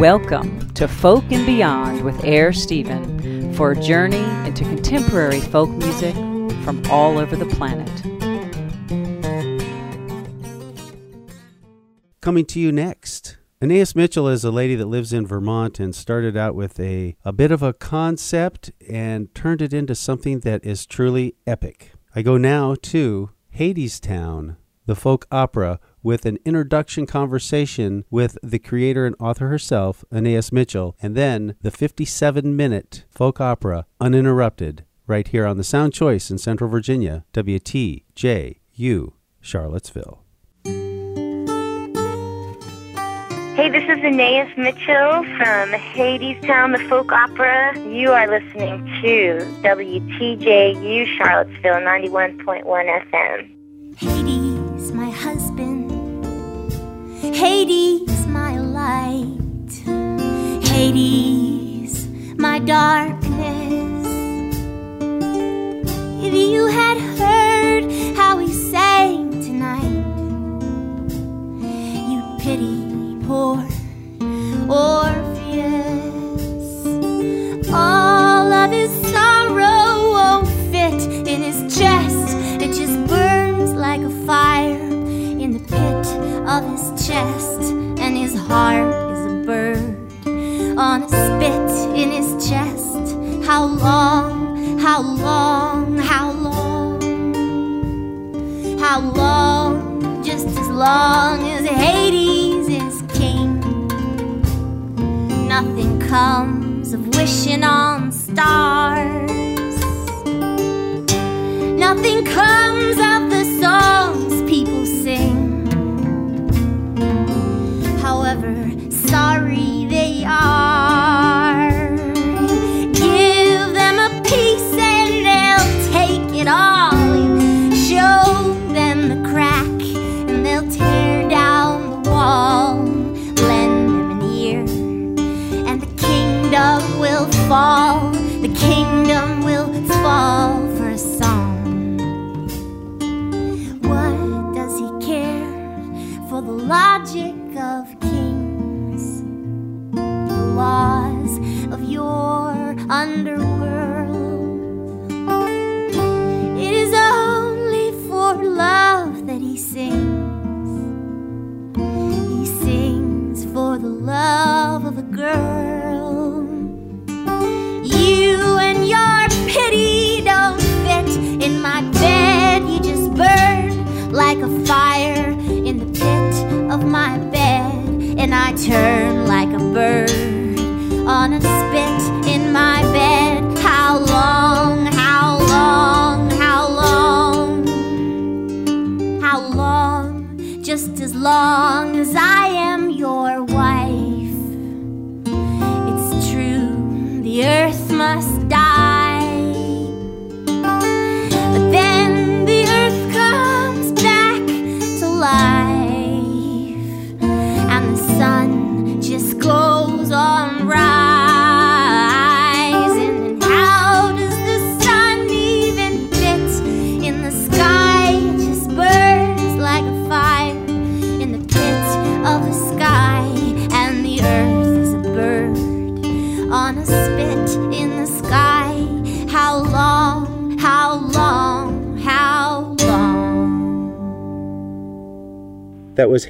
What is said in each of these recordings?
Welcome to Folk and Beyond with Air Stephen for a journey into contemporary folk music from all over the planet. Coming to you next. Anais Mitchell is a lady that lives in Vermont and started out with a, a bit of a concept and turned it into something that is truly epic. I go now to Hadestown, the folk opera, with an introduction conversation with the creator and author herself, Anais Mitchell, and then the 57 minute folk opera, uninterrupted, right here on the Sound Choice in Central Virginia, WTJU, Charlottesville. Hey, this is Anais Mitchell from Hadestown, the folk opera. You are listening to WTJU Charlottesville 91.1 FM. Hades, my husband. Hades, my light. Hades, my darkness. If you had heard how he sang tonight, you'd pity poor Orpheus. All of his sorrow won't fit in his chest, it just burns like a fire of his chest, and his heart is a bird on a spit in his chest. How long, how long, how long, how long, just as long as Hades is king. Nothing comes of wishing on stars. Nothing comes of the songs sorry they are, give them a piece and they'll take it all. Show them the crack and they'll tear down the wall. Lend them an ear and the kingdom will fall.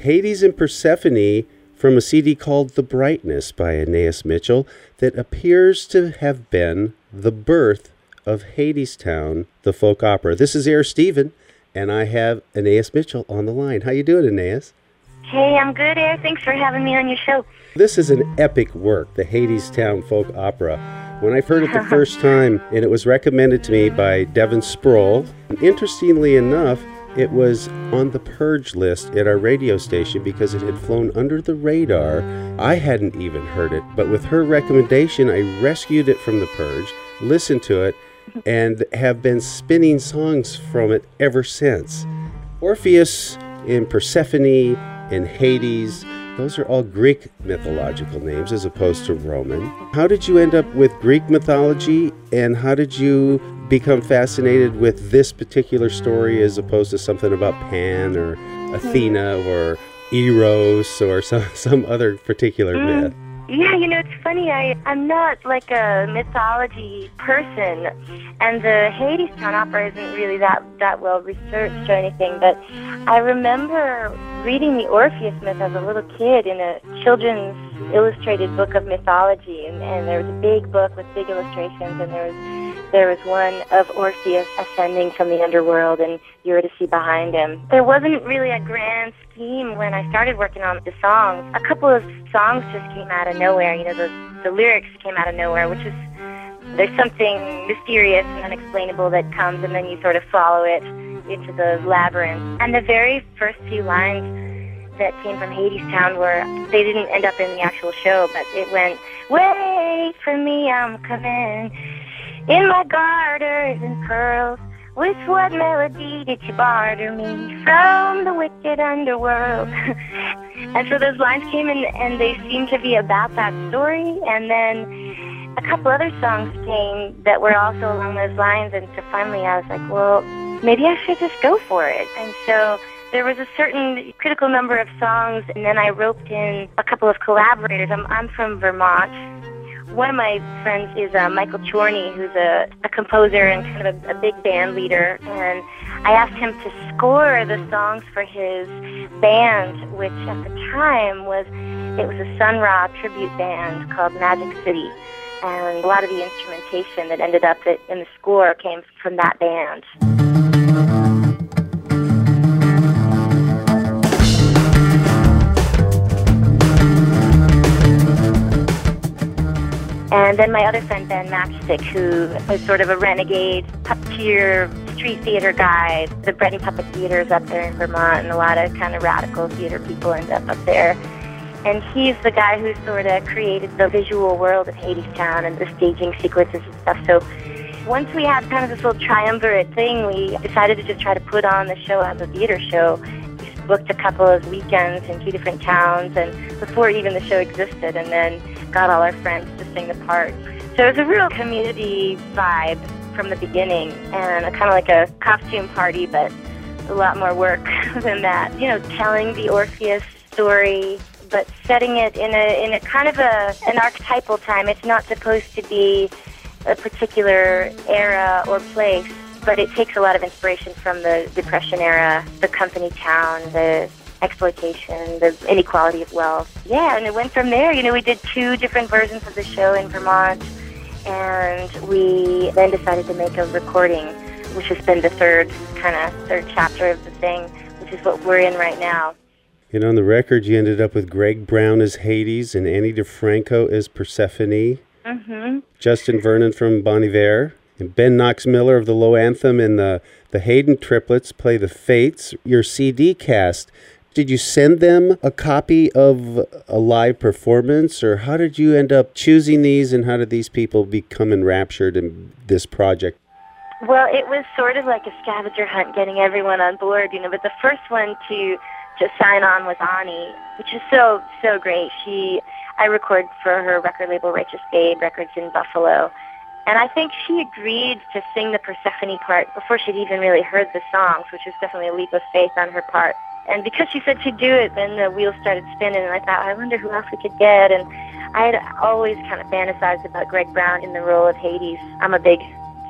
Hades and Persephone from a CD called The Brightness by Anais Mitchell that appears to have been the birth of Hadestown, the folk opera. This is Air Stephen, and I have Anais Mitchell on the line. How you doing, Anais? Hey, I'm good, Air. Thanks for having me on your show. This is an epic work, the Hadestown Folk Opera. When I heard it the first time, and it was recommended to me by Devin Sproul, and interestingly enough, it was on the purge list at our radio station because it had flown under the radar. I hadn't even heard it, but with her recommendation, I rescued it from the purge, listened to it, and have been spinning songs from it ever since. Orpheus in Persephone in Hades, those are all Greek mythological names as opposed to Roman. How did you end up with Greek mythology and how did you become fascinated with this particular story as opposed to something about Pan or Athena or Eros or some, some other particular mm. myth? Yeah, you know, it's funny. I, I'm not like a mythology person, and the Hadestown opera isn't really that, that well researched or anything, but I remember reading the Orpheus myth as a little kid in a children's illustrated book of mythology, and, and there was a big book with big illustrations, and there was there was one of Orpheus ascending from the underworld and Eurydice behind him. There wasn't really a grand scheme when I started working on the songs. A couple of songs just came out of nowhere. You know, the, the lyrics came out of nowhere, which is there's something mysterious and unexplainable that comes and then you sort of follow it into the labyrinth. And the very first few lines that came from Hadestown were, they didn't end up in the actual show, but it went, wait for me, I'm coming in my garters and pearls. With what melody did you barter me from the wicked underworld? and so those lines came in, and they seemed to be about that story. And then a couple other songs came that were also along those lines. And so finally, I was like, well, maybe I should just go for it. And so there was a certain critical number of songs, and then I roped in a couple of collaborators. I'm, I'm from Vermont, one of my friends is uh, Michael Chorney, who's a, a composer and kind of a, a big band leader. And I asked him to score the songs for his band, which at the time was it was a Sun Ra tribute band called Magic City. And a lot of the instrumentation that ended up in the score came from that band. And then my other friend, Ben Matchstick, who is sort of a renegade puppeteer, street theater guy. The Bread and Puppet Theater is up there in Vermont, and a lot of kind of radical theater people end up up there. And he's the guy who sort of created the visual world of Hadestown and the staging sequences and stuff. So once we had kind of this little triumvirate thing, we decided to just try to put on the show as a theater show. We booked a couple of weekends in two different towns, and before even the show existed, and then got all our friends to sing the part. So it was a real community vibe from the beginning, and kind of like a costume party, but a lot more work than that. You know, telling the Orpheus story, but setting it in a in a kind of a an archetypal time. It's not supposed to be a particular era or place, but it takes a lot of inspiration from the Depression era, the company town, the exploitation, the inequality of wealth. Yeah, and it went from there. You know, we did two different versions of the show in Vermont, and we then decided to make a recording, which has been the third kind of third chapter of the thing, which is what we're in right now. And on the record, you ended up with Greg Brown as Hades and Ani DiFranco as Persephone. Mm-hmm. Justin Vernon from Bon Iver. And Ben Knox Miller of the Low Anthem and the, the Haden triplets play the Fates. Your CD cast did you send them a copy of a live performance, or how did you end up choosing these, and how did these people become enraptured in this project? Well, it was sort of like a scavenger hunt, getting everyone on board, you know. But the first one to to sign on was Ani, which is so so great. She I record for her record label Righteous Babe Records in Buffalo. And I think she agreed to sing the Persephone part before she'd even really heard the songs, which was definitely a leap of faith on her part. And because she said she'd do it, then the wheels started spinning, and I thought, I wonder who else we could get. And I had always kind of fantasized about Greg Brown in the role of Hades. I'm a big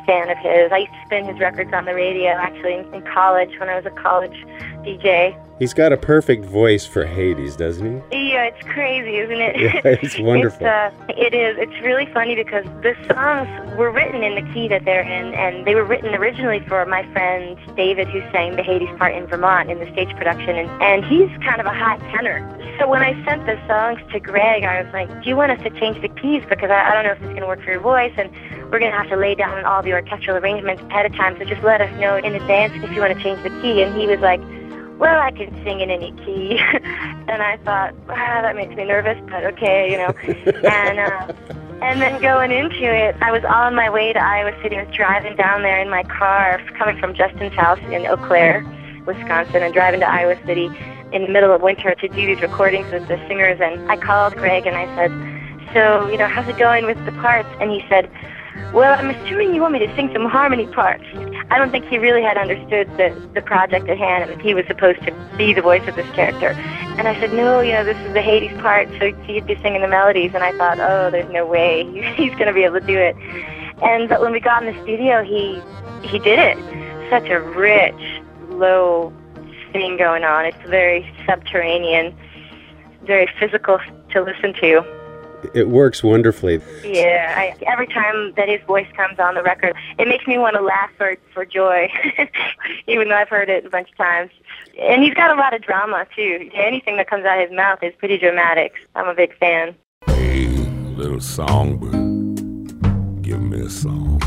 fan of his. I used to spin his records on the radio, actually, in college when I was a college DJ. He's got a perfect voice for Hades, doesn't he? Yeah, it's crazy, isn't it? Yeah, it's wonderful. it's, uh, it is. It's really funny because the songs were written in the key that they're in, and they were written originally for my friend David, who sang the Hades part in Vermont in the stage production, and, and he's kind of a hot tenor. So when I sent the songs to Greg, I was like, do you want us to change the keys? Because I, I don't know if this is going to work for your voice, and we're going to have to lay down all the orchestral arrangements ahead of time, so just let us know in advance if you want to change the key. And he was like, well, I can sing in any key. and I thought, wow, that makes me nervous, but okay, you know. and uh, and then going into it, I was on my way to Iowa City. I was driving down there in my car, coming from Justin's house in Eau Claire, Wisconsin, and driving to Iowa City in the middle of winter to do these recordings with the singers. And I called Greg and I said, so, you know, how's it going with the parts? And he said, well, I'm assuming you want me to sing some harmony parts. I don't think he really had understood the, the project at hand and he was supposed to be the voice of this character. And I said, no, you know, this is the Hades part, so he'd be singing the melodies. And I thought, oh, there's no way he's going to be able to do it. And but when we got in the studio, he he did it. Such a rich, low thing going on. It's very subterranean, very physical to listen to. It works wonderfully. Yeah, I, every time that his voice comes on the record, it makes me want to laugh for for joy, even though I've heard it a bunch of times. And he's got a lot of drama too. Anything that comes out of his mouth is pretty dramatic. I'm a big fan. Hey, little songbird, give me a song.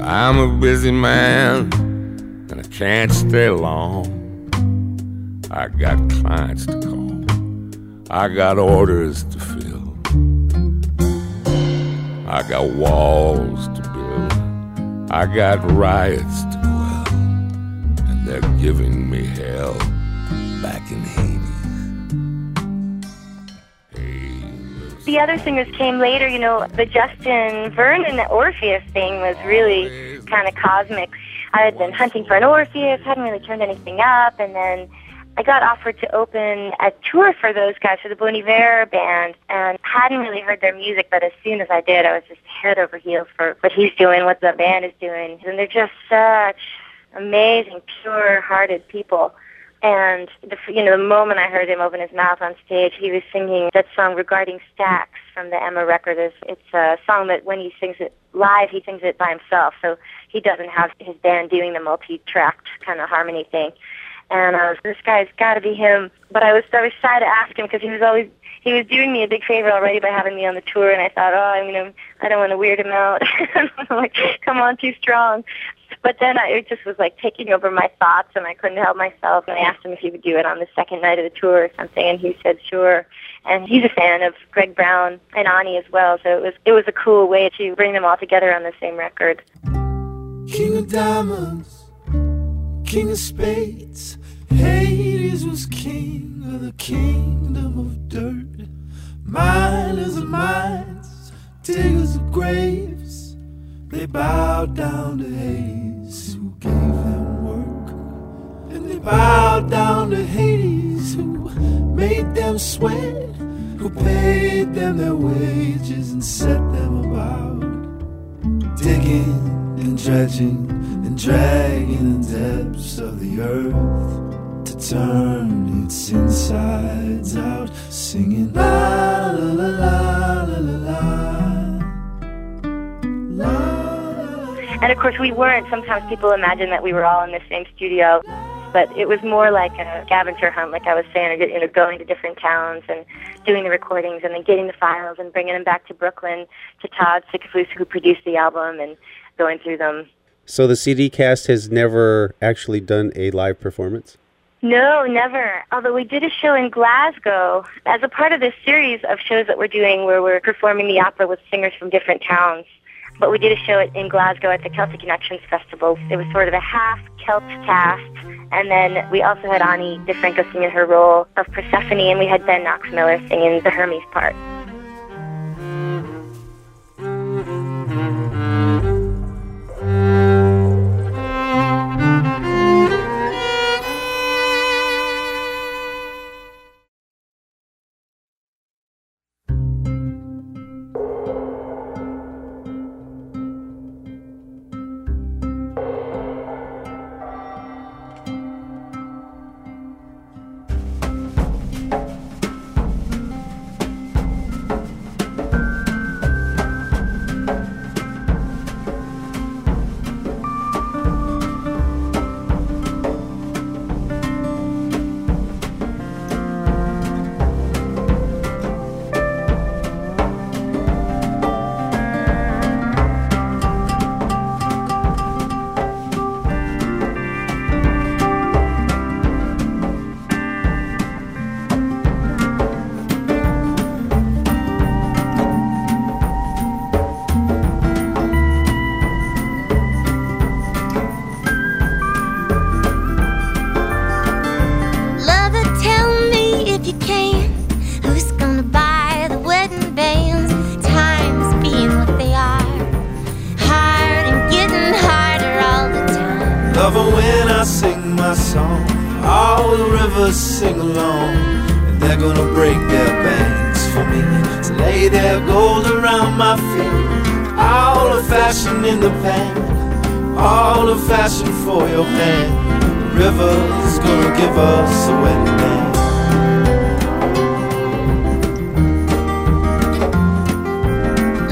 I'm a busy man, and I can't stay long. I got clients to call. I got orders to fill. I got walls to build. I got riots to quell. And they're giving me hell back in Hades. The other singers came later, you know, the Justin Vernon Orpheus thing was really kind of cosmic. I had been hunting for an Orpheus, hadn't really turned anything up, and then I got offered to open a tour for those guys for the Bon Iver band, and hadn't really heard their music. But as soon as I did, I was just head over heels for what he's doing, what the band is doing, and they're just such amazing, pure-hearted people. And the, you know, the moment I heard him open his mouth on stage, he was singing that song "Regarding Stacks" from the Emma record. It's, it's a song that when he sings it live, he sings it by himself, so he doesn't have his band doing the multi-tracked kind of harmony thing and I was this guy's got to be him. But I was I was shy to ask him because he was always he was doing me a big favor already by having me on the tour, and I thought, oh, I'm gonna I don't want to weird him out. I'm like, come on, too strong. But then I, it just was like taking over my thoughts, and I couldn't help myself. And I asked him if he would do it on the second night of the tour or something, and he said sure. And he's a fan of Greg Brown and Ani as well, so it was it was a cool way to bring them all together on the same record. King of diamonds, king of spades. Hades was king of the kingdom of dirt. Miners of mines, diggers of graves. They bowed down to Hades, who gave them work. And they bowed down to Hades, who made them sweat, who paid them their wages and set them about digging and dredging and dragging the depths of the earth to turn its insides out, singing la la la la la la la. And of course, we weren't. Sometimes people imagine that we were all in the same studio, but it was more like a scavenger hunt, like I was saying, you know, going to different towns and doing the recordings and then getting the files and bringing them back to Brooklyn to Todd Sickafoose, who produced the album, and going through them. So the CD cast has never actually done a live performance? No, never. Although we did a show in Glasgow as a part of this series of shows that we're doing where we're performing the opera with singers from different towns. But we did a show in Glasgow at the Celtic Connections Festival. It was sort of a half Celt cast. And then we also had Ani DiFranco singing her role of Persephone, and we had Ben Knox Miller singing the Hermes part. For your hand. The river's gonna give us a wedding band.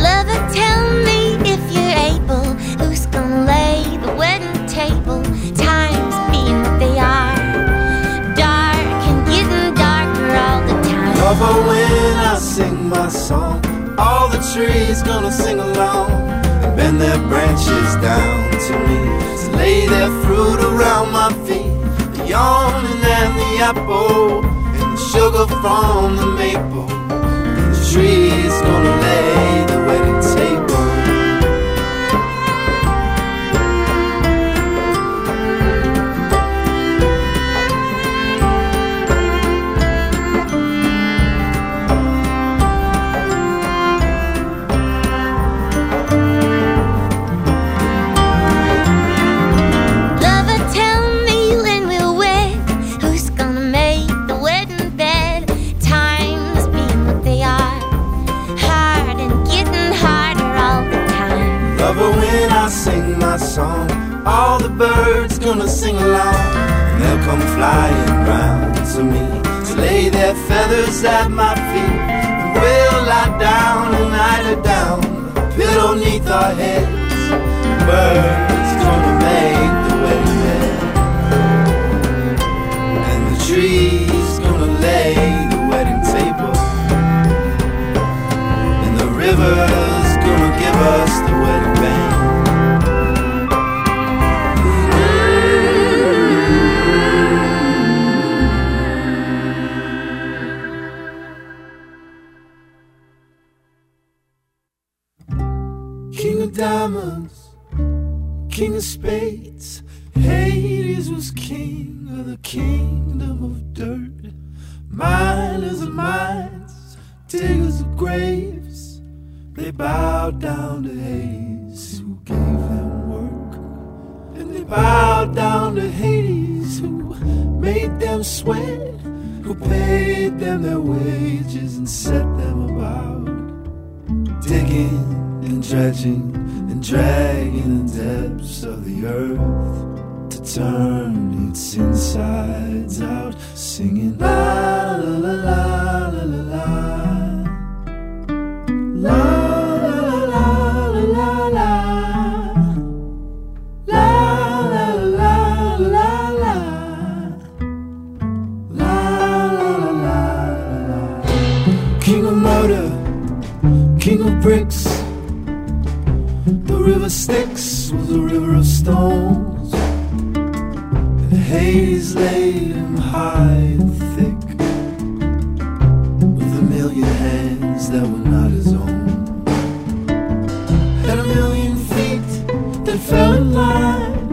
Lover, tell me if you're able. Who's gonna lay the wedding table? Times being what they are. Dark and getting darker all the time. Lover, when I sing my song, all the trees gonna sing along and bend their branches down to me lay their fruit around my feet. The yawning and the apple and the sugar from the maple. The trees gonna lay the wedding feathers at my feet. And we'll lie down and lie down, pillow neath our heads. Birds gonna make the wedding bed. And the trees gonna lay the wedding table. And the river's King of diamonds, king of spades. Hades was king of the kingdom of dirt. Miners of mines, diggers of graves. They bowed down to Hades, who gave them work. And they bowed down to Hades, who made them sweat, who paid them their wages and set them about digging dredging and dragging the depths of the earth to turn its insides out, singing la la la la la la la. La king of bricks. The Styx was a river of stones. And Hades laid him high and thick with a million hands that were not his own. And a million feet that fell in line,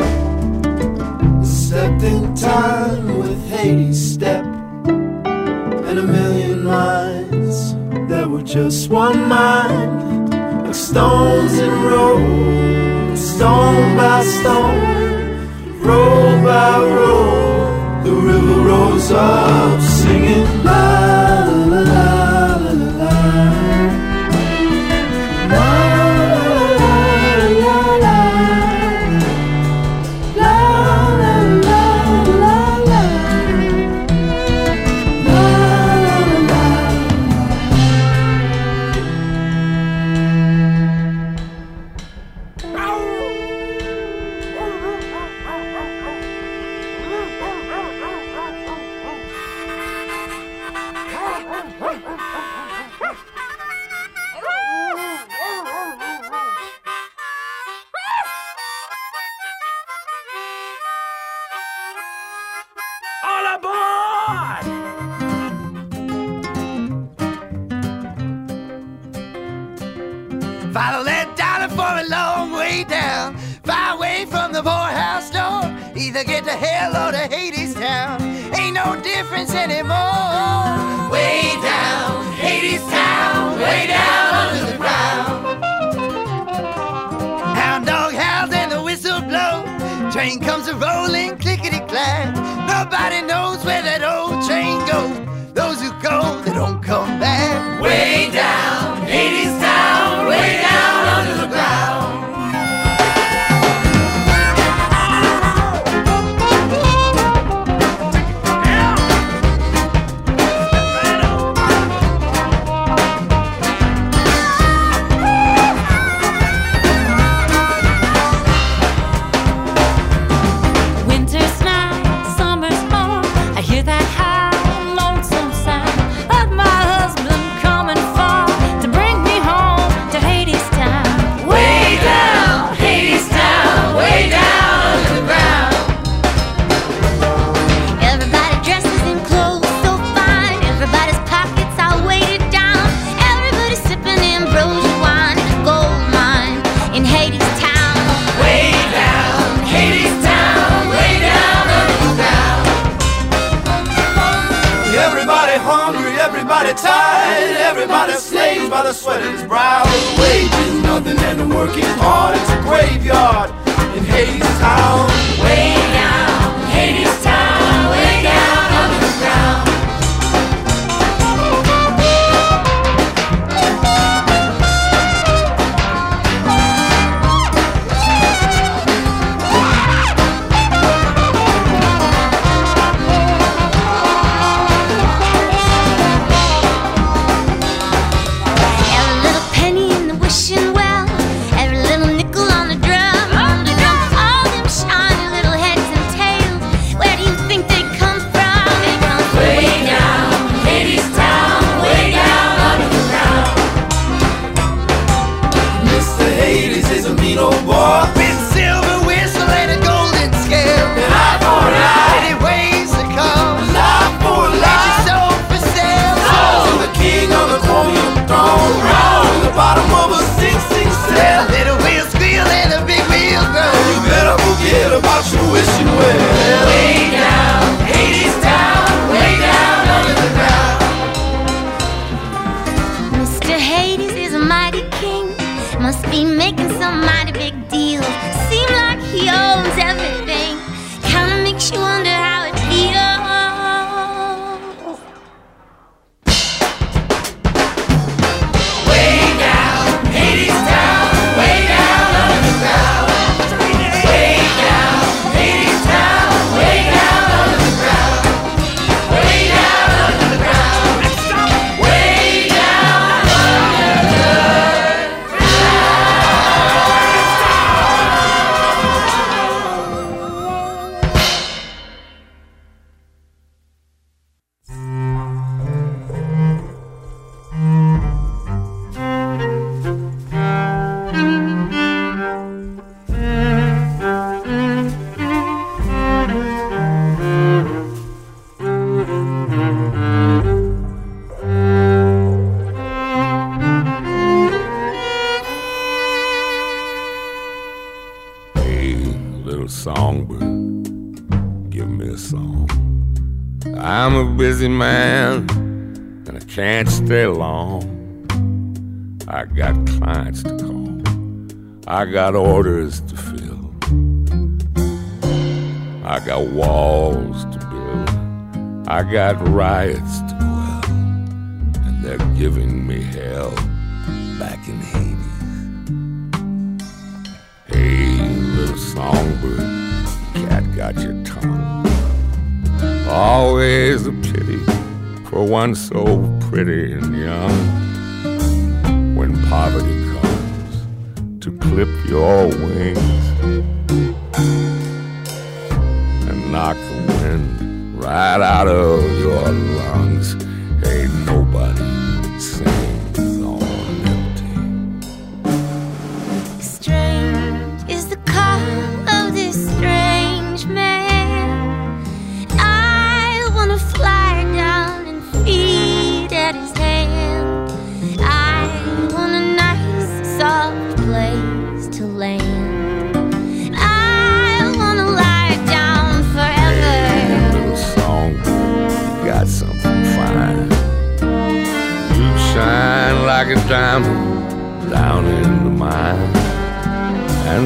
stepped in time with Hades' step and a million minds that were just one mind, stones and row, stone by stone, row by row. The river rose up, singing la aboard! That dollar for a long way down, far away from the poorhouse door. Either get to hell or to Hades town. Ain't no difference anymore. Way down, Hades town, way down under the ground. Hound dog howls and the whistle blows. Train comes a rolling, Nobody knows where that old train goes. Those who go, they don't come back. Way down, Hades time. working hard, it's a graveyard in Hayes Town.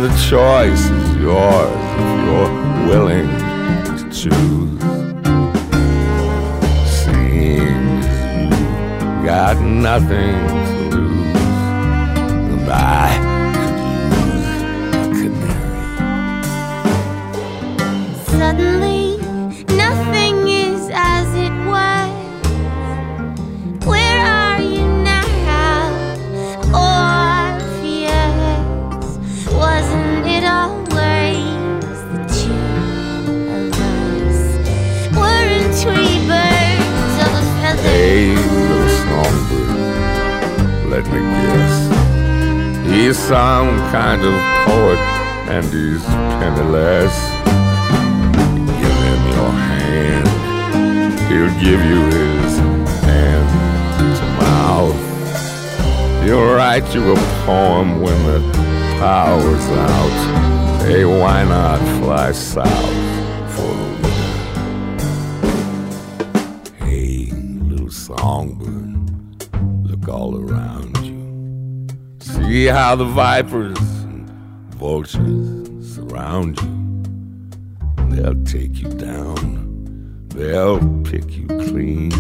the choice is yours if you're willing to choose. Seems you got nothing candies penniless. Give him your hand, he'll give you his hand to mouth. He'll write you a poem when the power's out. Hey, why not fly south for the winter? Hey, little songbird, look all around you. See how the vipers vultures surround you. They'll take you down, they'll pick you clean.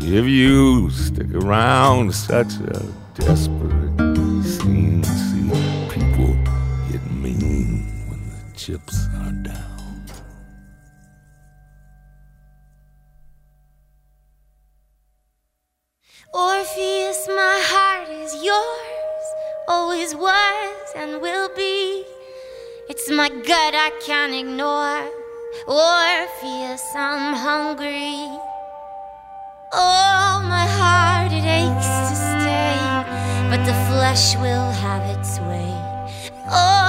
If you stick around such a desperate flesh will have its way. Oh.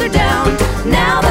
are down. Now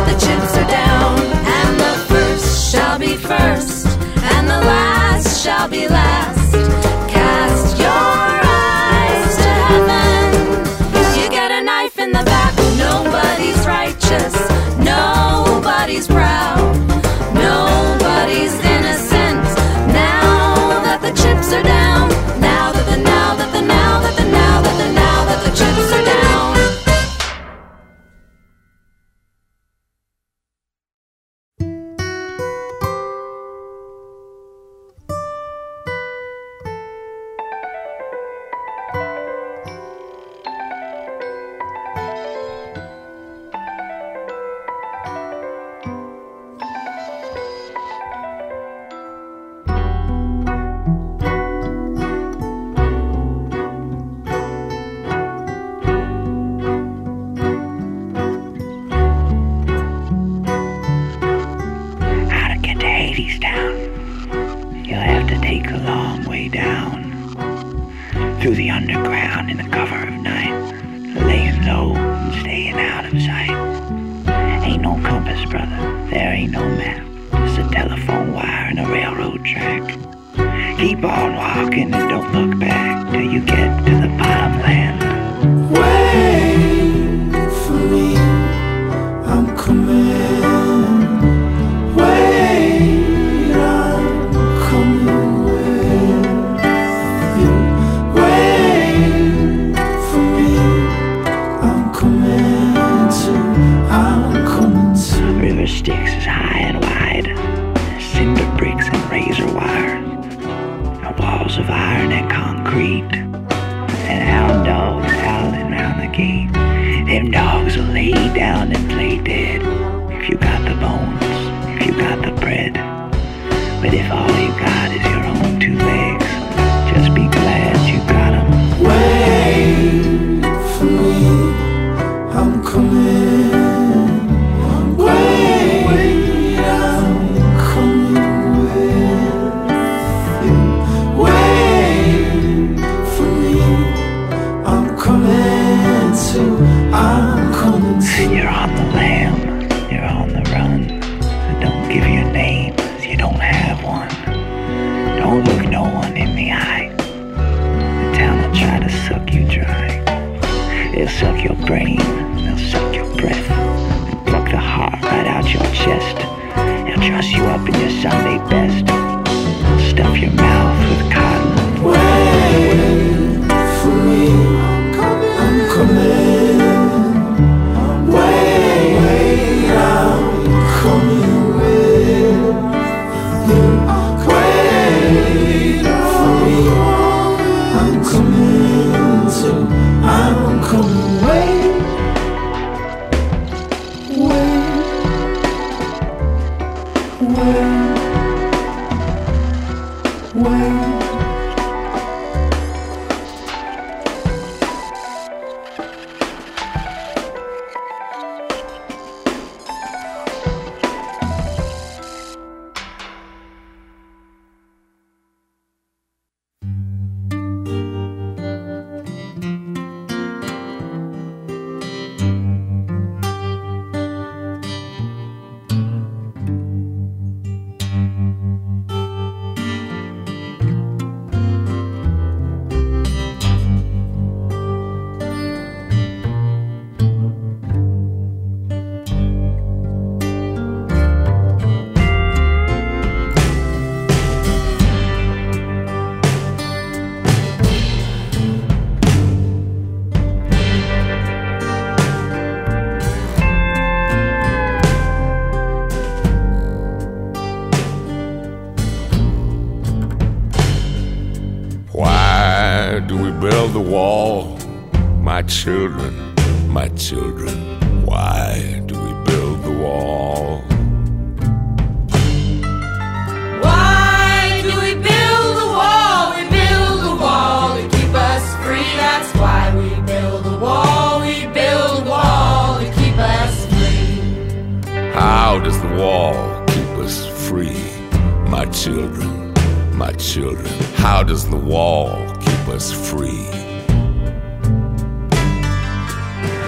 My children, my children, how does the wall keep us free?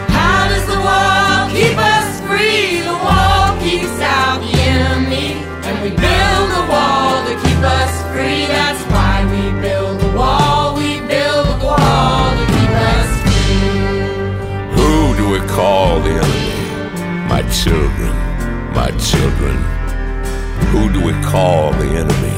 How does the wall keep us free? The wall keeps out the enemy, and we build the wall to keep us free. That's why we build the wall, we build the wall to keep us free. Who do we call the enemy? My children, my children. Who do we call the enemy?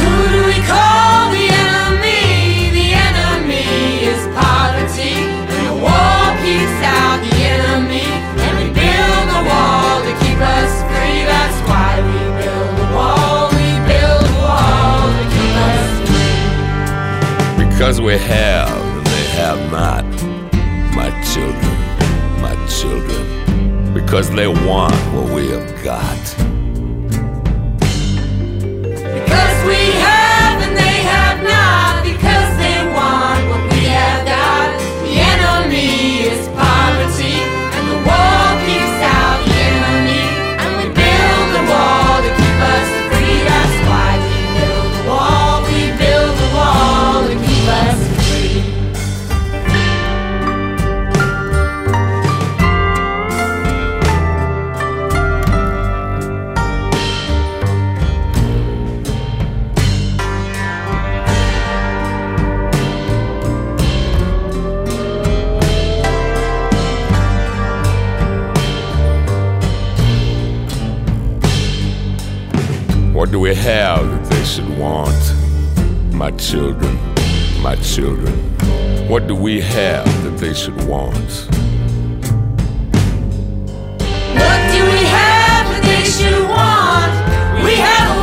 Who do we call the enemy? The enemy is poverty. and the war keeps out the enemy, and we build a wall to keep us free. That's why we build a wall. We build a wall to keep us free. Because we have, and they have not. because they want what we have got. we have that they should want? My children, my children, what do we have that they should want? What do we have that they should want? We have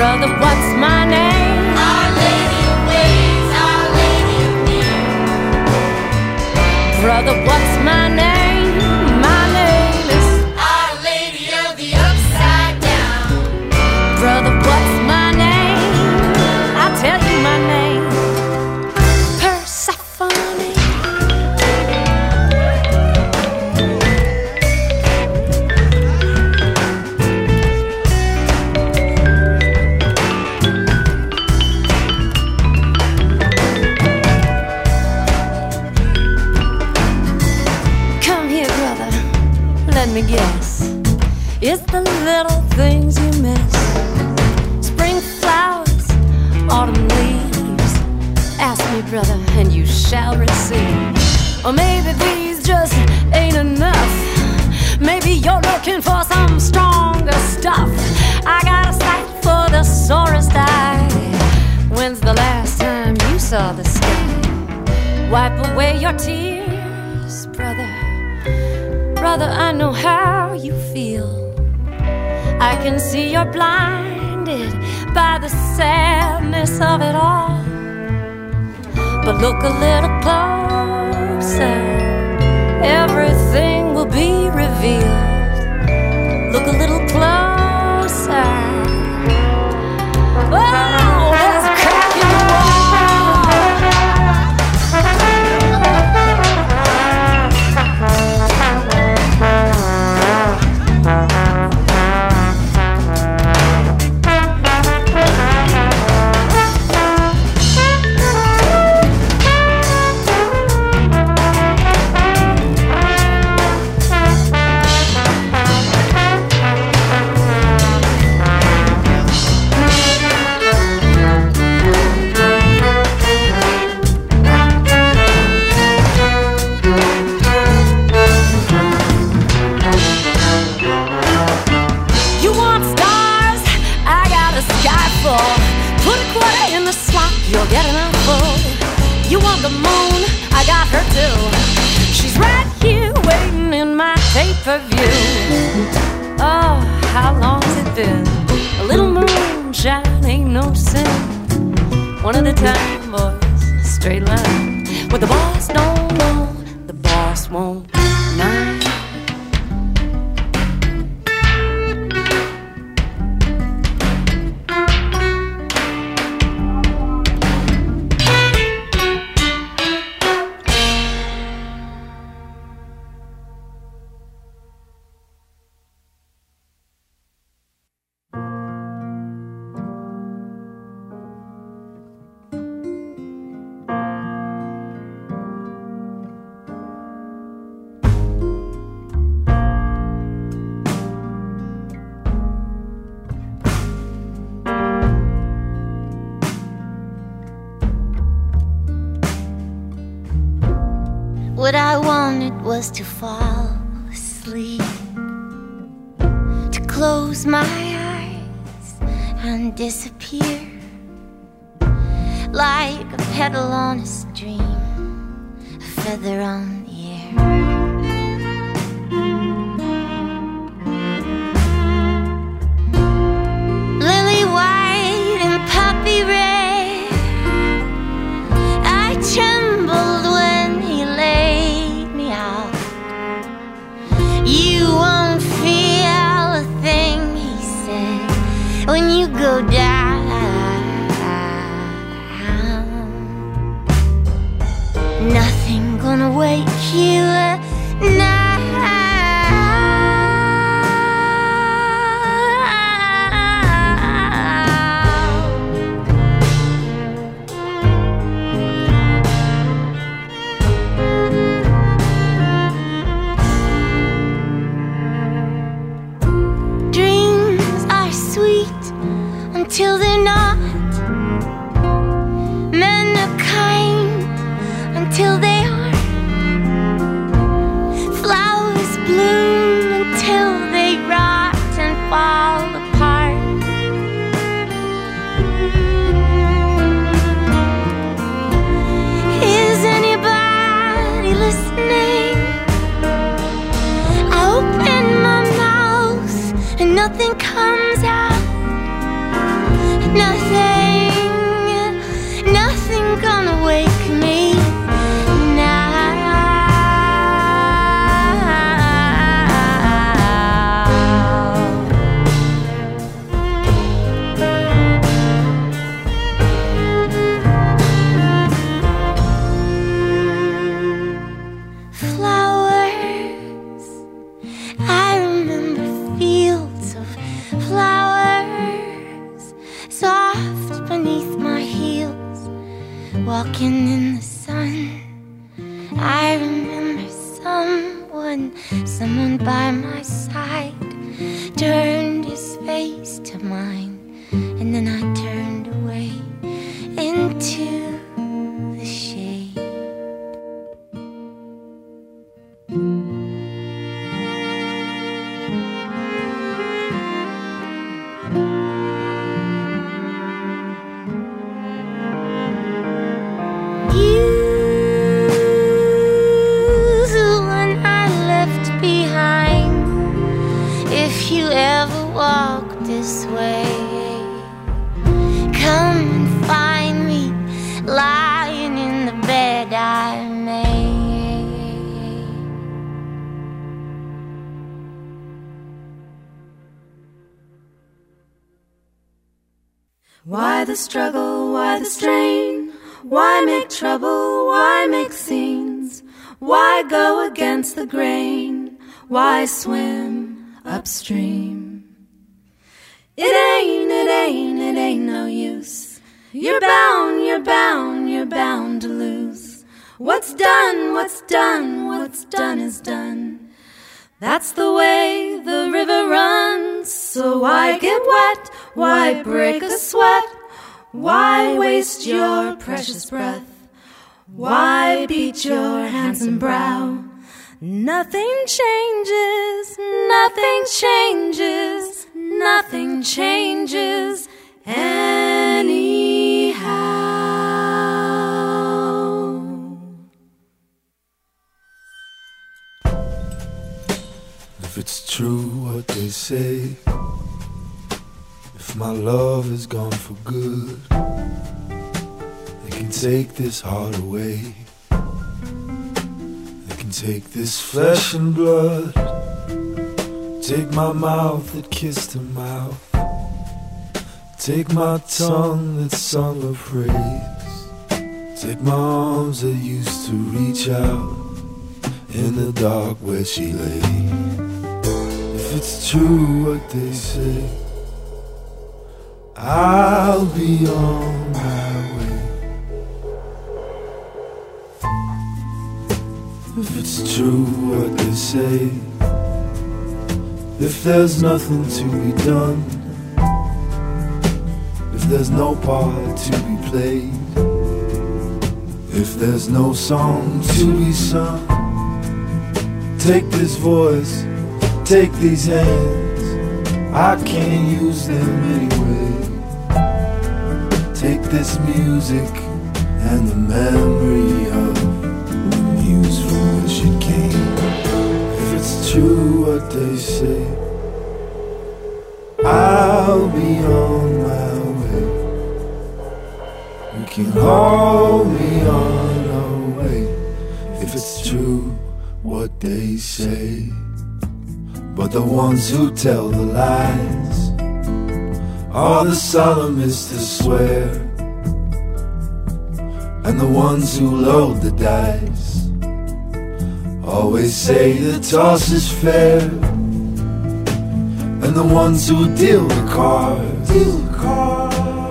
brother, what's my name? Our Lady of Ways, Our Lady of Needs. Brother, what's my name? shall receive. Or maybe these just ain't enough. Maybe you're looking for some stronger stuff. I got a sight for the sorest eye. When's the last time you saw the sky? Wipe away your tears, brother. Brother, I know how you feel. I can see you're blinded by the sadness of it all but look a little closer. Everything will be revealed. Look a little closer. Per view. Oh, how long's it been? A little moonshine ain't no sin. One at a time, boys, straight line. What the boss don't the boss won't know. Was to fall asleep, to close my eyes and disappear like a petal on a stream, a feather on nothing comes the struggle? Why the strain? Why make trouble? Why make scenes? Why go against the grain? Why swim upstream? It ain't, it ain't, it ain't no use. You're bound, you're bound, you're bound to lose. What's done, what's done, what's done is done. That's the way the river runs. So why get wet? Why break a sweat? Why waste your precious breath? Why beat your handsome brow? Nothing changes, nothing changes, nothing changes anyhow. If it's true what they say my love is gone for good, they can take this heart away. They can take this flesh and blood, take my mouth that kissed her mouth, take my tongue that sung her praise, take my arms that used to reach out in the dark where she lay. If it's true what they say, I'll be on my way. If it's true what they say, if there's nothing to be done, if there's no part to be played, if there's no song to be sung, take this voice, take these hands, I can't use them anyway. This music and the memory of the muse from which it came. If it's true what they say, I'll be on my way. You can hold me on our way if it's true what they say. But the ones who tell the lies are the solemnest to swear, and the ones who load the dice always say the toss is fair, and the ones who deal the cards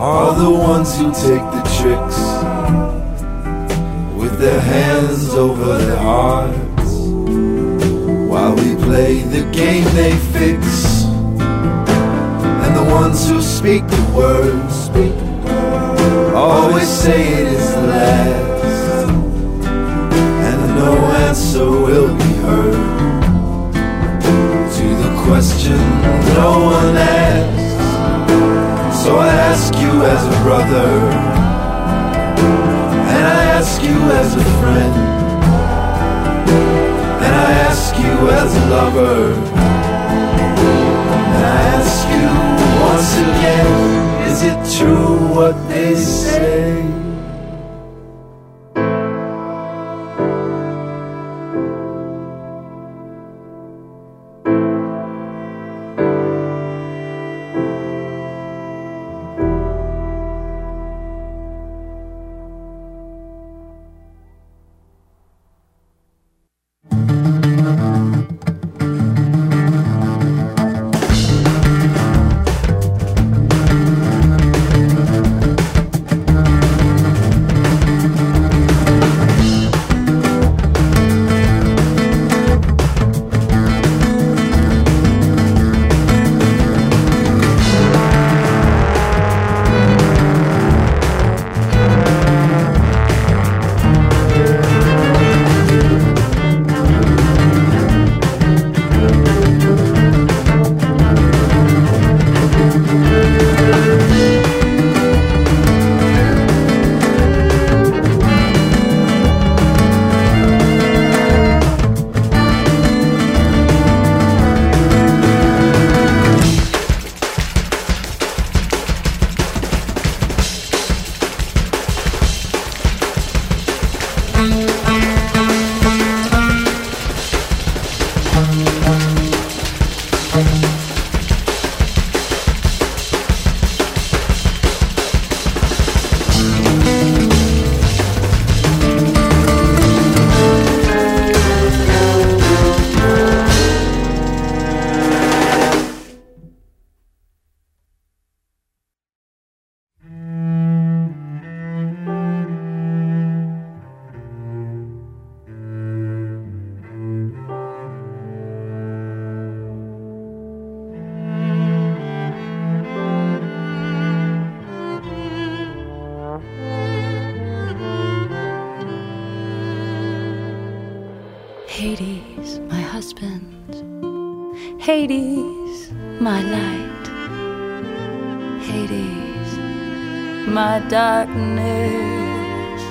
are the ones who take the tricks with their hands over their hearts. While we play the game they fix. And the ones who speak the words always say it is the last, and no answer will be heard to the question no one asks. So I ask you as a brother, and I ask you as a friend, and I ask you as a lover, and I ask you once again, is it true what they say? Husband. Hades, my light. Hades, my darkness.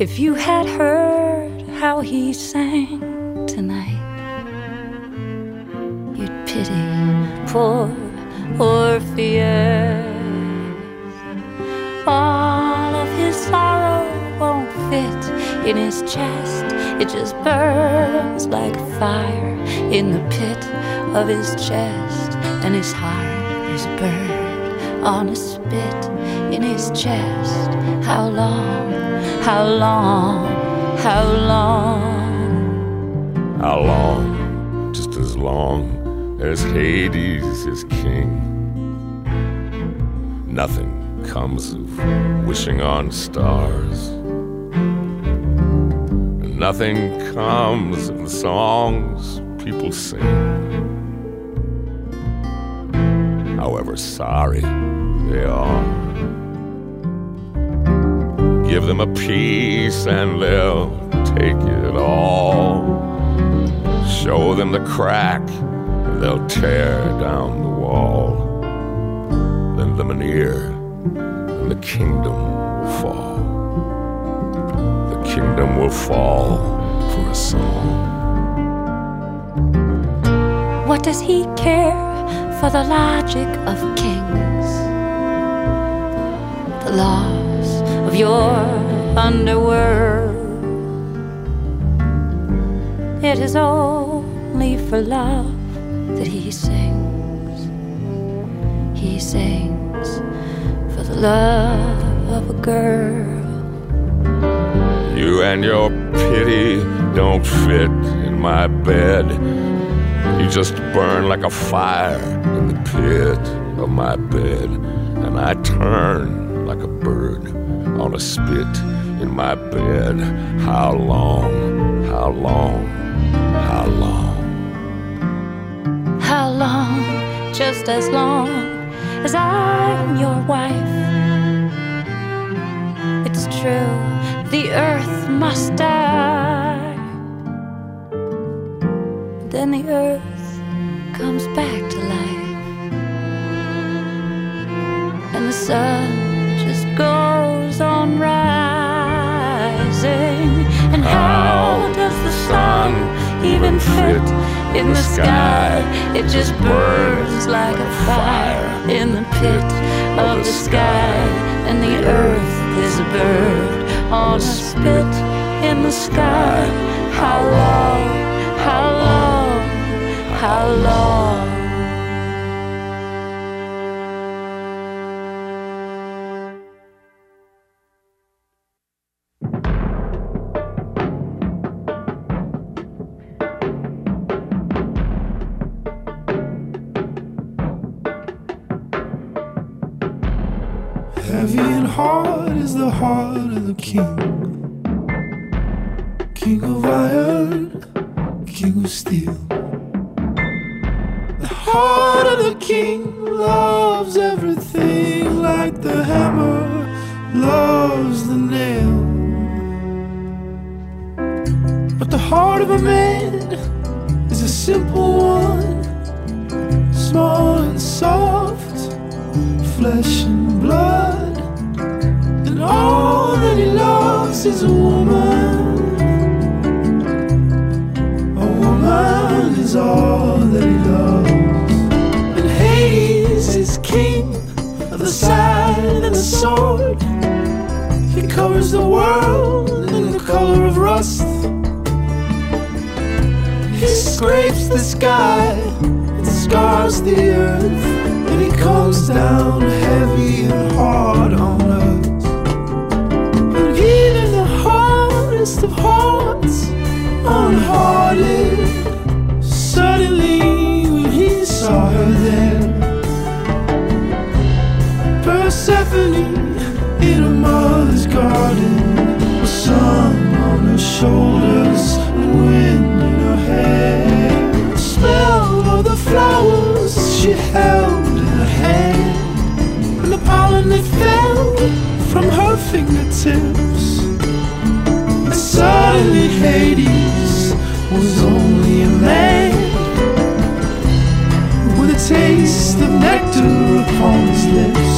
If you had heard how he sang tonight, you'd pity, poor Orpheus. All of his sorrow won't fit in his chest, it just burns like fire in the pit of his chest, and his heart is burned on a spit in his chest. How long, how long, how long? How long? Just as long as Hades is king. Nothing comes of wishing on stars. Nothing comes of the songs people sing. However sorry they are. Give them a piece and they'll take it all. Show them the crack and they'll tear down the wall. Lend them an ear and the kingdom will fall. Kingdom will fall for a song. What does he care for the logic of kings? The laws of your underworld. It is only for love that he sings. He sings for the love of a girl. And your pity don't fit in my bed. You just burn like a fire in the pit of my bed. And I turn like a bird on a spit in my bed. How long, how long, how long? How long? Just as long as I'm your wife. It's true, the earth must die. Then the earth comes back to life. And the sun just goes on rising. And how does the sun even fit in the sky? It just burns like a fire in the pit of the sky. And the earth is a bird on a spit in the sky. How long? How long? How long? Heavy and hard is the heart of the king. Steel. The heart of the king loves everything like the hammer loves the nail. But the heart of a man is a simple one, small and soft, flesh and blood. And all that he loves is a woman. All that he loves. And Hades is king of the side and the sword. He covers the world in the color of rust. He scrapes the sky and scars the earth. And he comes down heavy and hard on us. And even the hardest of hearts, unhearted, suddenly when he saw her there, Persephone in a mother's garden, the sun on her shoulders, and wind in her hair, the smell of the flowers she held in her hand, and the pollen that fell from her fingertips. And suddenly Hades was only a man taste of nectar upon his lips,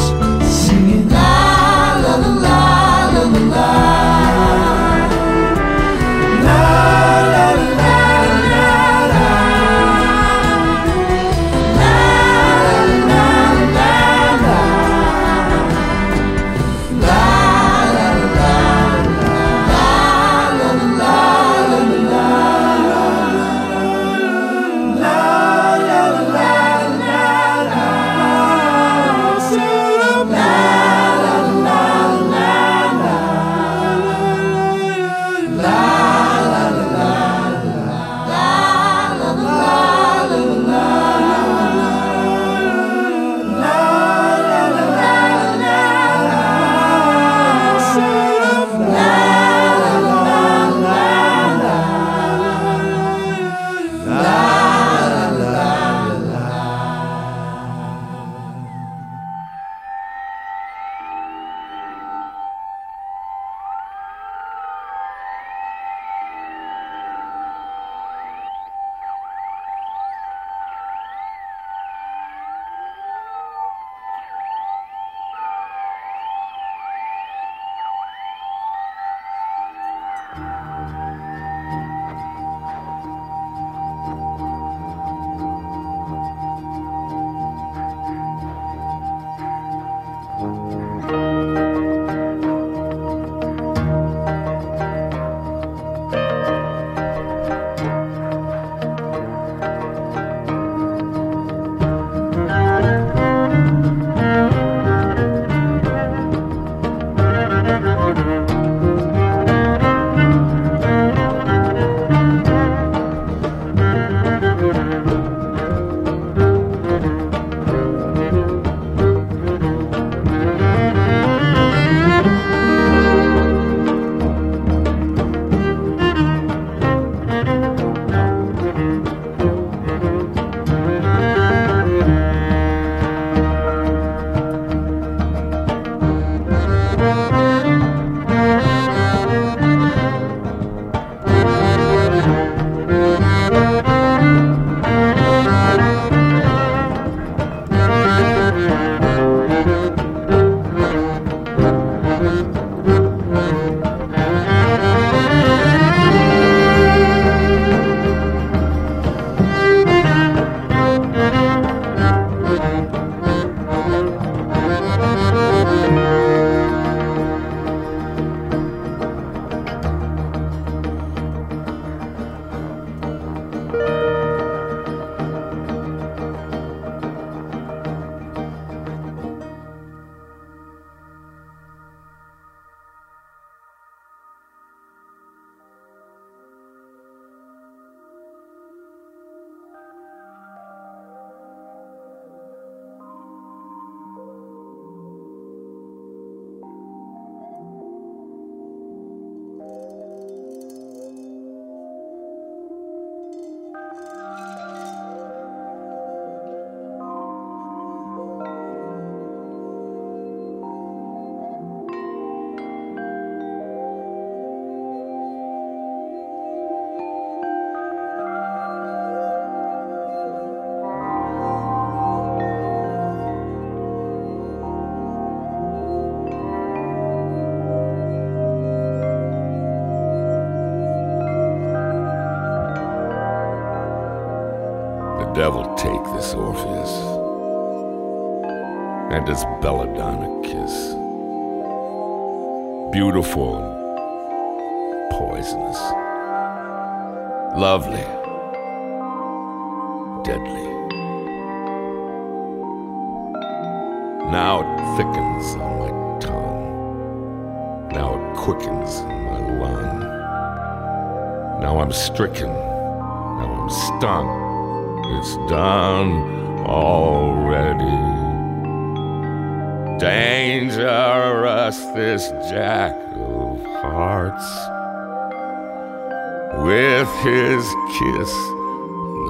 kiss,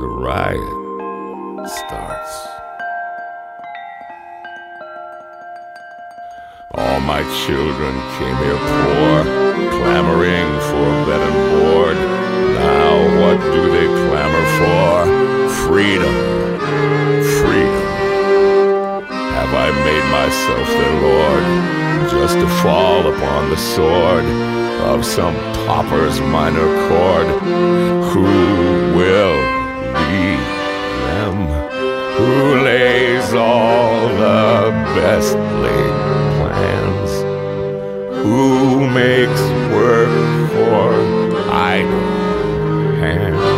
the riot starts. All my children came here poor, clamoring for bed and board. Now what do they clamor for? Freedom, freedom. Have I made myself their lord, just to fall upon the sword of some copper's minor chord. Who will be them? Who lays all the best laid plans? Who makes work for idle hands?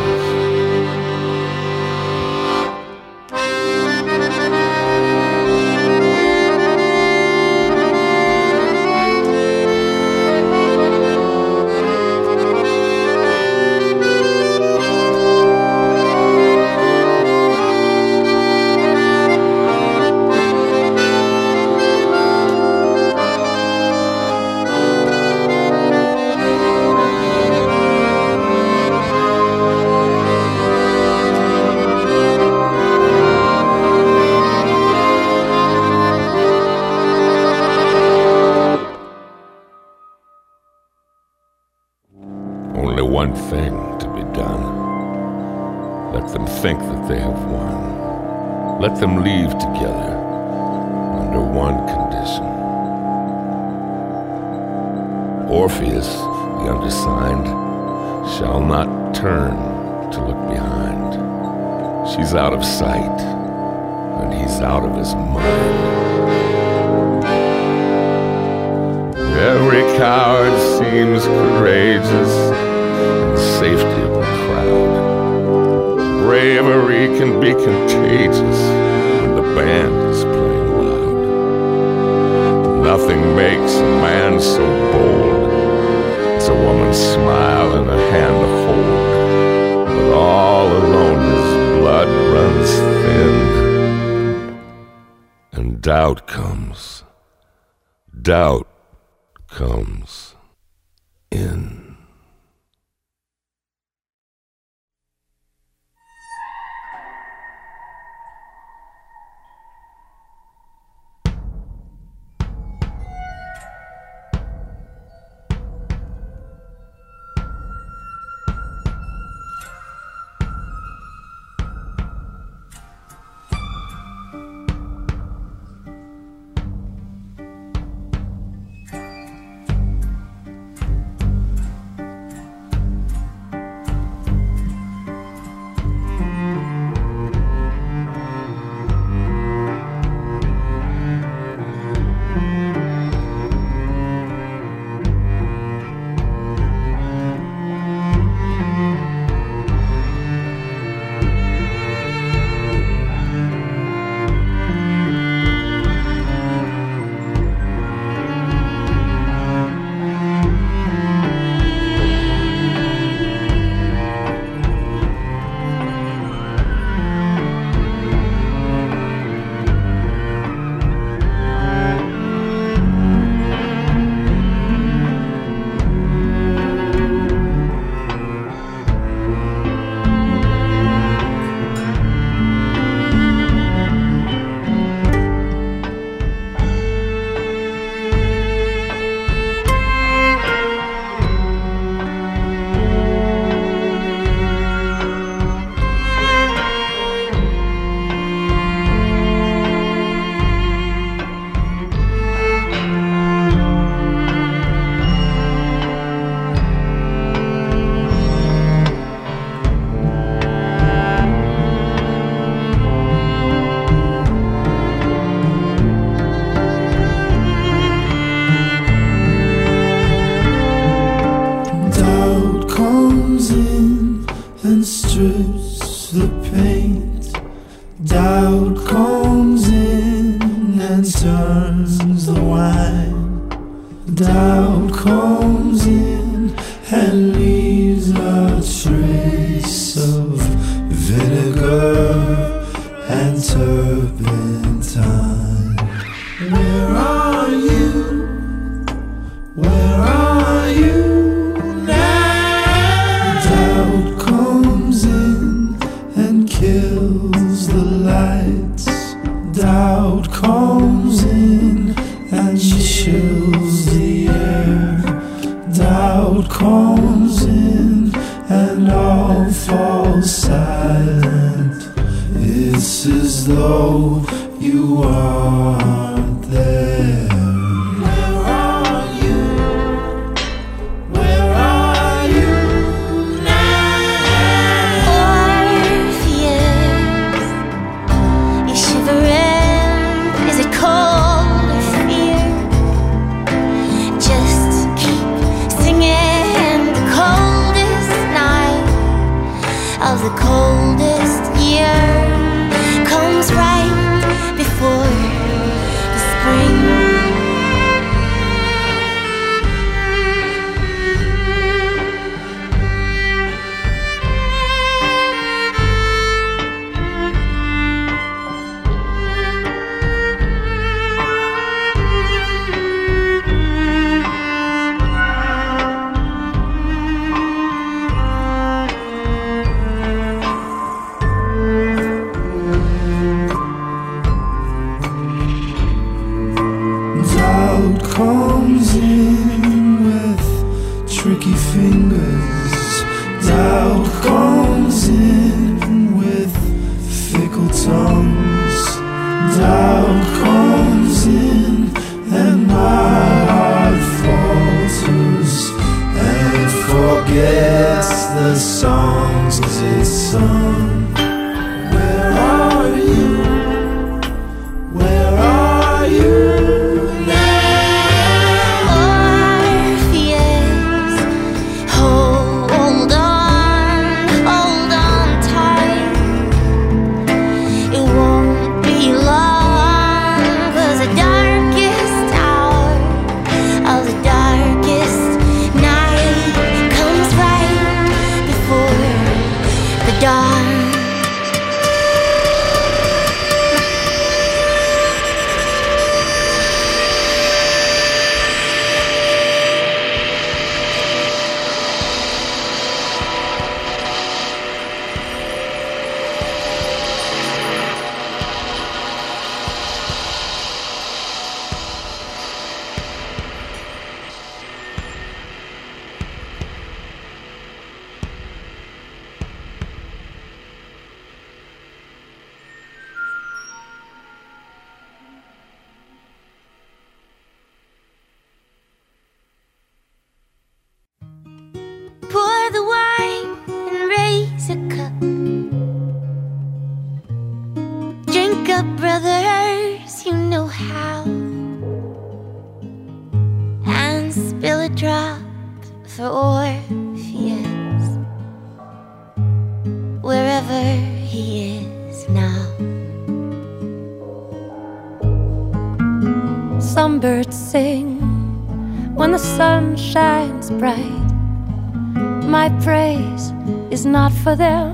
for them.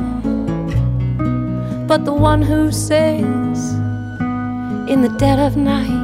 But the one who sings in the dead of night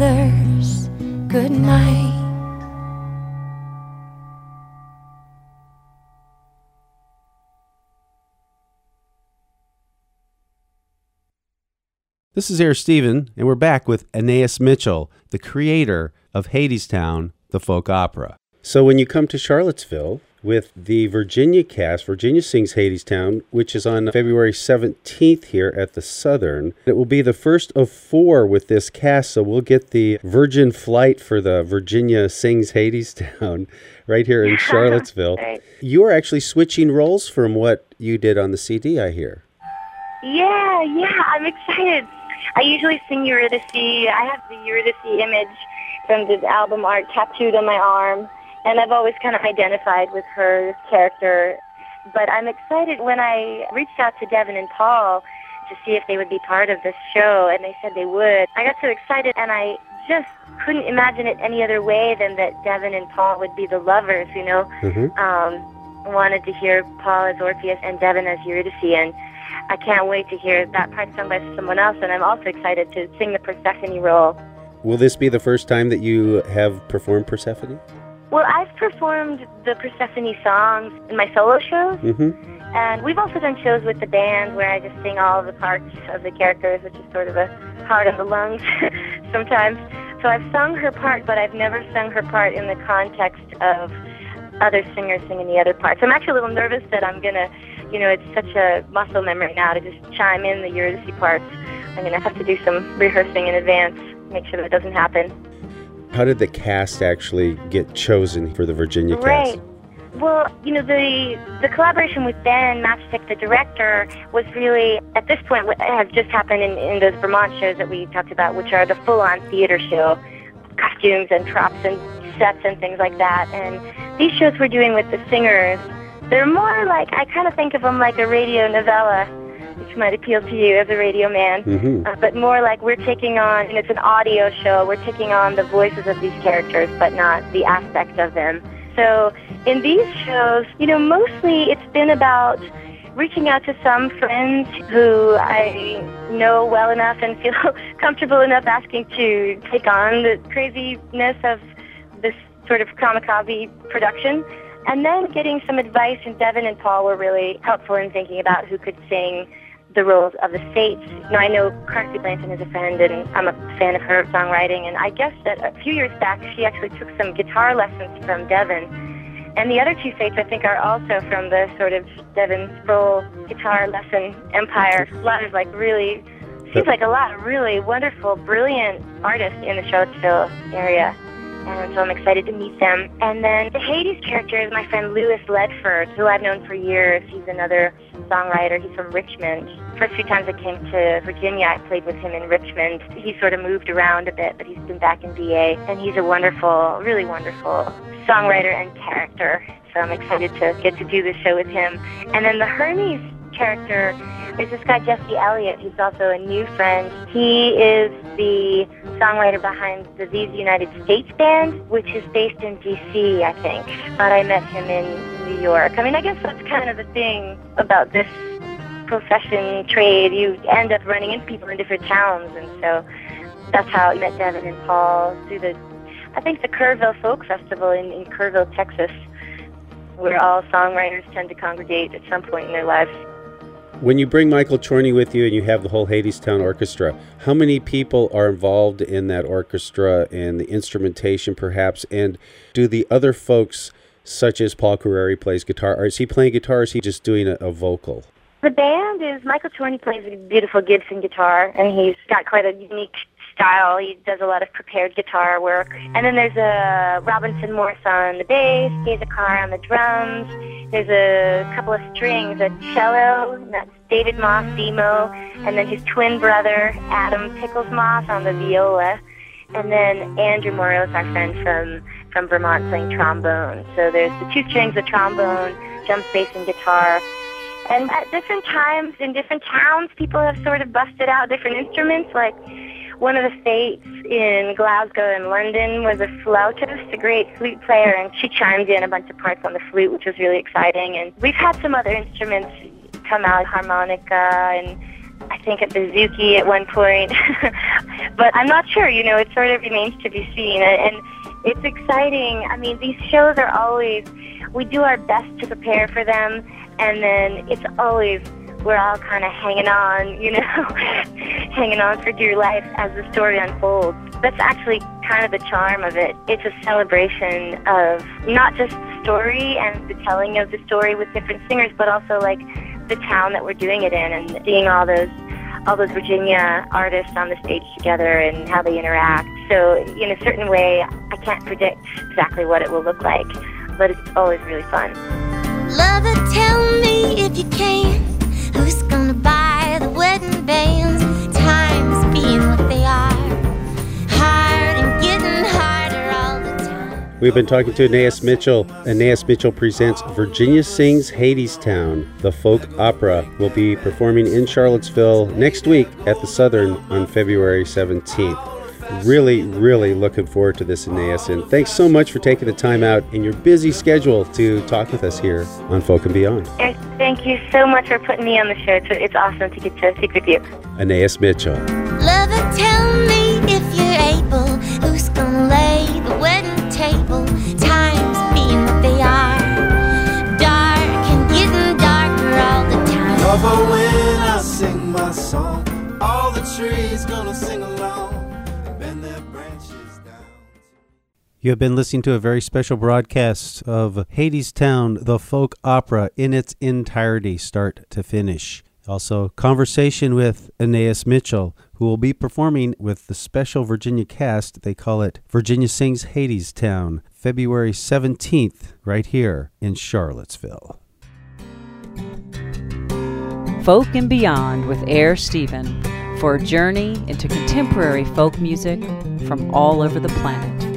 others good night. This is Air Steven, and we're back with Anaïs Mitchell, the creator of Hadestown, the folk opera. So when you come to Charlottesville, with the Virginia cast, Virginia Sings Hadestown, which is on February 17th here at the Southern, it will be the first of four with this cast, so we'll get the Virgin flight for the Virginia Sings Hadestown right here in Charlottesville. Right. You are actually switching roles from what you did on the CD, I hear. Yeah, yeah, I'm excited. I usually sing Eurydice. I have the Eurydice image from the album art tattooed on my arm, and I've always kind of identified with her character. But I'm excited when I reached out to Devon and Paul to see if they would be part of this show, and they said they would. I got so excited, and I just couldn't imagine it any other way than that Devon and Paul would be the lovers, you know. Mm-hmm. Um, wanted to hear Paul as Orpheus and Devon as Eurydice, and I can't wait to hear that part sung by someone else. And I'm also excited to sing the Persephone role. Will this be the first time that you have performed Persephone? Well, I've performed the Persephone songs in my solo shows, Mm-hmm. and we've also done shows with the band where I just sing all the parts of the characters, which is sort of a heart of the lungs sometimes. So I've sung her part, but I've never sung her part in the context of other singers singing the other parts. I'm actually a little nervous that I'm gonna, you know, it's such a muscle memory now to just chime in the Eurydice parts. I'm gonna have to do some rehearsing in advance, make sure that doesn't happen. How did the cast actually get chosen for the Virginia Right. cast? Well, you know, the the collaboration with Ben Matchstick, the director, was really at this point what has just happened in, in those Vermont shows that we talked about, which are the full-on theater show, costumes and props and sets and things like that. And these shows we're doing with the singers, they're more like I kind of think of them like a radio novella, which might appeal to you as a radio man. Mm-hmm. Uh, but more like we're taking on, and it's an audio show, we're taking on the voices of these characters, but not the aspect of them. So in these shows, you know, mostly it's been about reaching out to some friends who I know well enough and feel comfortable enough asking to take on the craziness of this sort of kamikaze production. And then getting some advice, and Devon and Paul were really helpful in thinking about who could sing the roles of the states. You know, I know Carly Blanton is a friend, and I'm a fan of her songwriting. And I guess that a few years back, she actually took some guitar lessons from Devon. And the other two states, I think, are also from the sort of Devon Sproule guitar lesson empire. A lot of like really, seems like a lot of really wonderful, brilliant artists in the Charlottesville area. And so I'm excited to meet them. And then the Hades character is my friend Lewis Ledford, who I've known for years. He's another songwriter. He's from Richmond. First few times I came to Virginia, I played with him in Richmond. He sort of moved around a bit, but he's been back in VA. And he's a wonderful, really wonderful songwriter and character. So I'm excited to get to do this show with him. And then the Hermes character is this guy Jesse Elliott, who's also a new friend. He is the songwriter behind the These United States band, which is based in D.C., I think. But I met him in New York. I mean, I guess that's kind of the thing about this profession, trade. You end up running into people in different towns, and so that's how I met Devon and Paul through the, I think, the Kerrville Folk Festival in, in Kerrville, Texas, where all songwriters tend to congregate at some point in their lives. When you bring Michael Chorney with you and you have the whole Hadestown Orchestra, how many people are involved in that orchestra and the instrumentation, perhaps? And do the other folks, such as Paul Curreri, plays guitar, or is he playing guitar, or is he just doing a, a vocal? The band is Michael Chorney plays a beautiful Gibson guitar, and he's got quite a unique style. He does a lot of prepared guitar work. And then there's a Robinson Morse on the bass, Gaza Carr on the drums. There's a couple of strings, a cello, that's David Moss, Demo, and then his twin brother, Adam Pickles Moss on the viola. And then Andrew Moreau is our friend from, from Vermont playing trombone. So there's the two strings the trombone, jump bass, and guitar. And at different times in different towns, people have sort of busted out different instruments. Like one of the fates in Glasgow and London was a flautist, a great flute player, and she chimed in a bunch of parts on the flute, which was really exciting. And we've had some other instruments come out, harmonica and I think a bouzouki at one point. but I'm not sure, you know, it sort of remains to be seen. And it's exciting. I mean, these shows are always, we do our best to prepare for them, and then it's always we're all kind of hanging on, you know, hanging on for dear life as the story unfolds. That's actually kind of the charm of it. It's a celebration of not just the story and the telling of the story with different singers, but also like the town that we're doing it in and seeing all those all those Virginia artists on the stage together and how they interact. So in a certain way, I can't predict exactly what it will look like, but it's always really fun. Lover, tell me if you can. Who's gonna buy the wedding bands? Times being what they are. Hard and getting harder all the time. We've been talking to Anaïs Mitchell. Anaïs Mitchell presents Virginia Sings Hadestown. The folk opera will be performing in Charlottesville next week at the Southern on February 17th. Really, really looking forward to this, Anaïs. And thanks so much for taking the time out in your busy schedule to talk with us here on Folk and Beyond. And thank you so much for putting me on the show. It's, it's awesome to get to speak with you. Anaïs Mitchell. You have been listening to a very special broadcast of Hadestown, the folk opera in its entirety, start to finish. Also, conversation with Anaïs Mitchell, who will be performing with the special Virginia cast. They call it Virginia Sings Hadestown, February 17th, right here in Charlottesville. Folk and Beyond with Air Stephen for a journey into contemporary folk music from all over the planet.